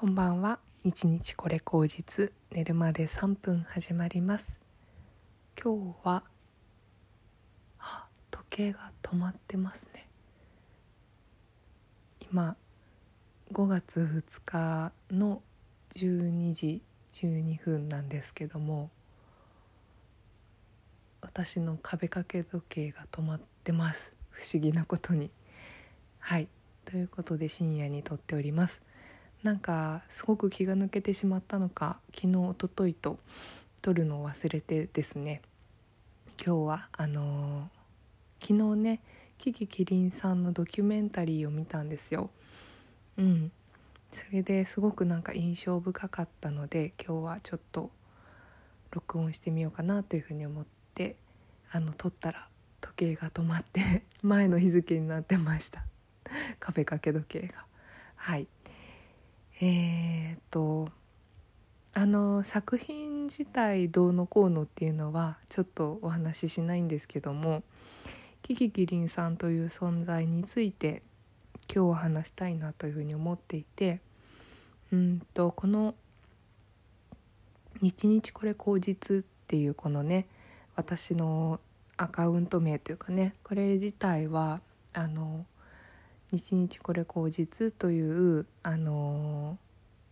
こんばんは。一日これ口実。寝るまで3分始まります。今日は時計が止まってますね。今5月2日の12時12分なんですけども私の壁掛け時計が止まってます。不思議なことに。はい。ということで深夜に撮っております。なんかすごく気が抜けてしまったのか昨日おとといと撮るのを忘れてですね。今日はあのー、昨日ねキキキリンさんのドキュメンタリーを見たんですよ。うん。それですごくなんか印象深かったので今日はちょっと録音してみようかなというふうに思ってあの撮ったら時計が止まって 前の日付になってました。壁掛け時計が。はい。えー、っとあの作品自体どうのこうのっていうのはちょっとお話ししないんですけどもキキキリンさんという存在について今日は話したいなというふうに思っていてうんとこの「日日これ口実」っていうこのね私のアカウント名というかねこれ自体はあの「日日これ口実」というあの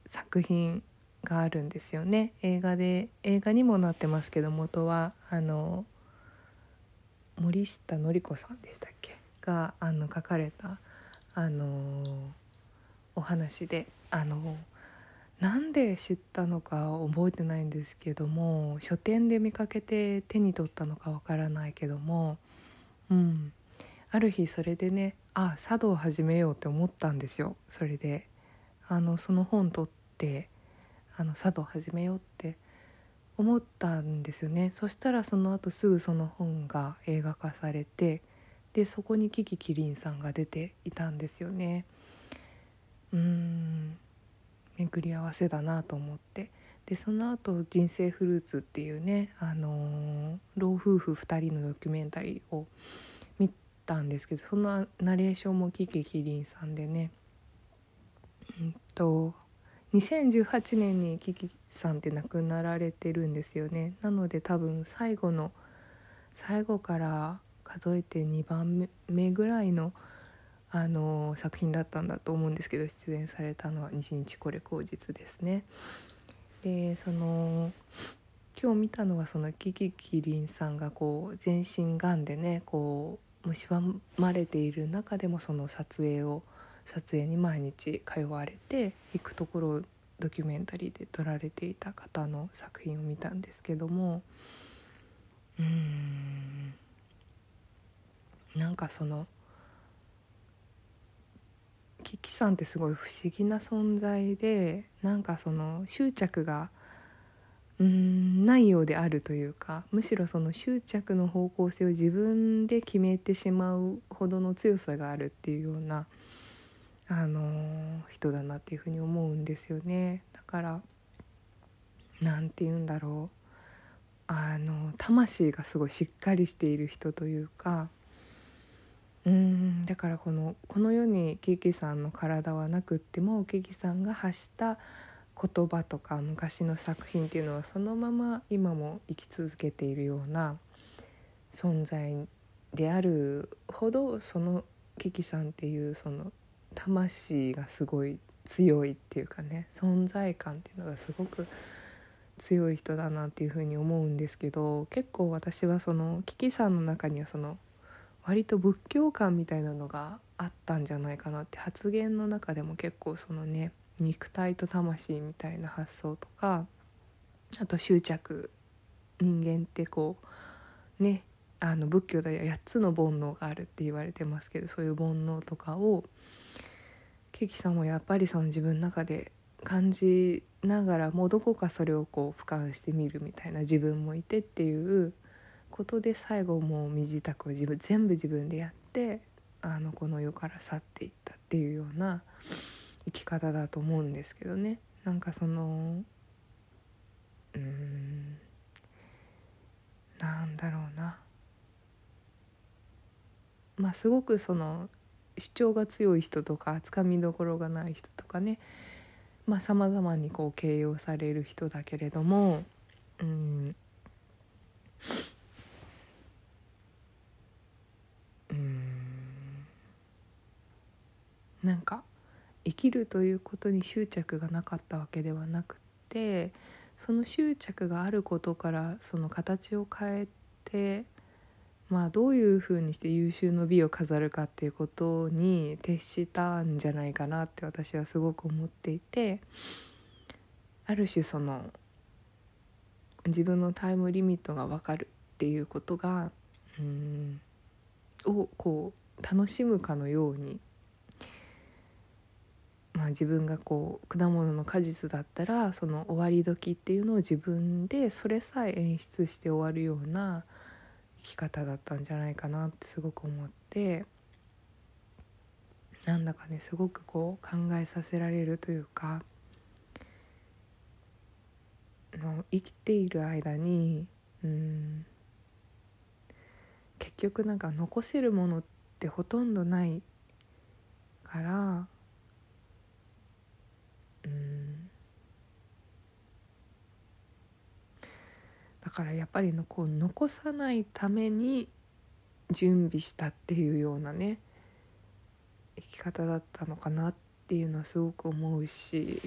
ー、作品があるんですよね。映画で映画にもなってますけど元はあの森下典子さんでしたっけ？があの書かれたあのー、お話であのなんで知ったのか覚えてないんですけども書店で見かけて手に取ったのかわからないけどもうん。ある日それでねあ茶道を始めようって思ったんですよ。それであのその本取ってあの茶道始めようって思ったんですよね。そしたらその後すぐその本が映画化されてでそこにキキキリンさんが出ていたんですよね。うん巡り合わせだなと思って。でその後人生フルーツ」っていうね、あのー、老夫婦2人のドキュメンタリーをったんですけどそのナレーションもキキキリンさんでねうんと2018年にキキさんって亡くなられてるんですよねなので多分最後の最後から数えて2番目ぐらいのあの作品だったんだと思うんですけど出演されたのは「日日これ口実」ですね。でその今日見たのはそのキキキリンさんがこう全身がんでねこう蝕まれている中でもその撮影を撮影に毎日通われて行くところをドキュメンタリーで撮られていた方の作品を見たんですけどもうんなんかそのキキさんってすごい不思議な存在でなんかその執着がうんないようであるというかむしろその執着の方向性を自分で決めてしまうほどの強さがあるっていうような、あのー、人だなっていうふうに思うんですよね。だからなんて言うんだろうあの魂がすごいしっかりしている人というかうんだからこのこの世にケーキさんの体はなくってもケーキさんが発した言葉とか昔の作品っていうのはそのまま今も生き続けているような存在であるほどそのキキさんっていうその魂がすごい強いっていうかね存在感っていうのがすごく強い人だなっていうふうに思うんですけど結構私はそのキキさんの中にはその割と仏教観みたいなのがあったんじゃないかなって発言の中でも結構そのね肉体と魂みたいな発想とかあと執着人間ってこうねあの仏教では8つの煩悩があるって言われてますけどそういう煩悩とかをケーキさんもやっぱりその自分の中で感じながらもうどこかそれをこう俯瞰してみるみたいな自分もいてっていうことで最後もう身支度を自分全部自分でやってあのこの世から去っていったっていうような生き方だと思うんですけどね。なんかそのうんなんだろうな。まあすごくその主張が強い人とかつかみどころがない人とかね。まあさまざまにこう形容される人だけれどもうんうんなんか生きるということに執着がなかったわけではなくてその執着があることからその形を変えてまあどういうふうにして優秀の美を飾るかっていうことに徹したんじゃないかなって私はすごく思っていてある種その自分のタイムリミットが分かるっていうことがうんをこう楽しむかのようにあ、自分がこう果物の果実だったらその終わり時っていうのを自分でそれさえ演出して終わるような生き方だったんじゃないかなってすごく思ってなんだかねすごくこう考えさせられるというかの生きている間にうん結局なんか残せるものってほとんどないからうんだからやっぱりのこう残さないために準備したっていうようなね生き方だったのかなっていうのはすごく思うし。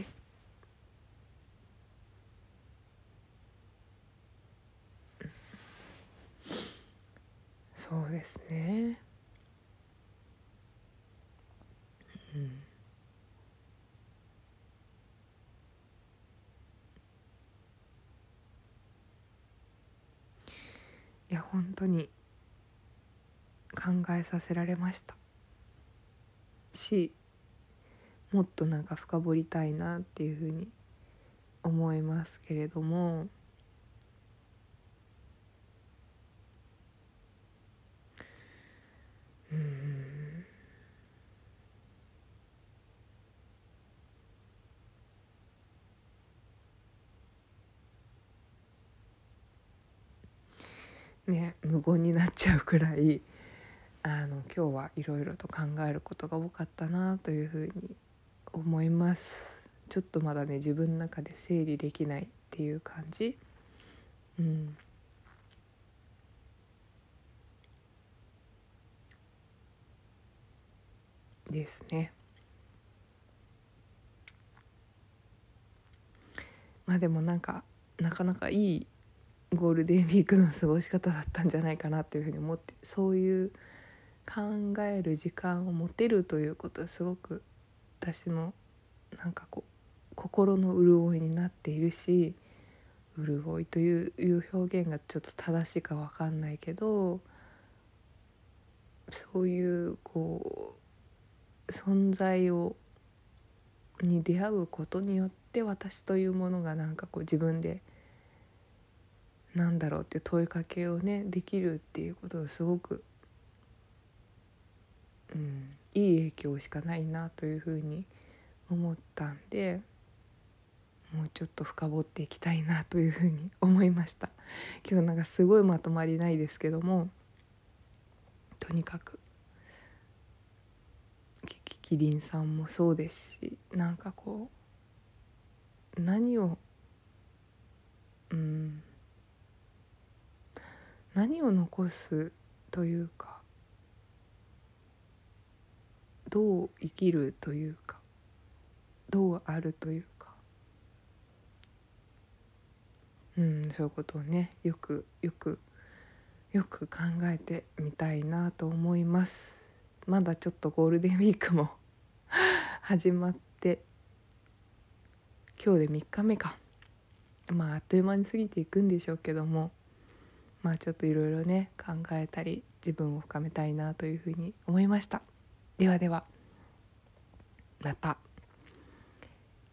そうですねうんいや本当に考えさせられました。しもっとなんか深掘りたいなっていうふうに思いますけれども。ね無言になっちゃうくらいあの今日はいろいろと考えることが多かったなというふうに思います。ちょっとまだね自分の中で整理できないっていう感じ。うん。ですね。まあでもなんかなかなかいいゴールデンウィークの過ごし方だったんじゃないかなっていうふうに思ってそういう考える時間を持てるということはすごく私のなんかこう心の潤いになっているし潤いといういう表現がちょっと正しいか分かんないけどそういうこう存在をに出会うことによって私というものがなんかこう自分でなんだろうって問いかけをねできるっていうことがすごく、うん、いい影響しかないなというふうに思ったんでもうちょっと深掘っていきたいなというふうに思いました。今日なんかすごいまとまりないですけどもとにかくキリンさんもそうですしなんかこう何をうん何を残すというかどう生きるというかどうあるというか。うんそういうことをねよくよくよく考えてみたいなと思います。まだちょっとゴールデンウィークも 始まって今日で3日目か。まああっという間に過ぎていくんでしょうけども。まあちょっといろいろね考えたり自分を深めたいなというふうに思いました。ではではまた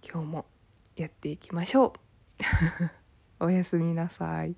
今日もやっていきましょう。おやすみなさい。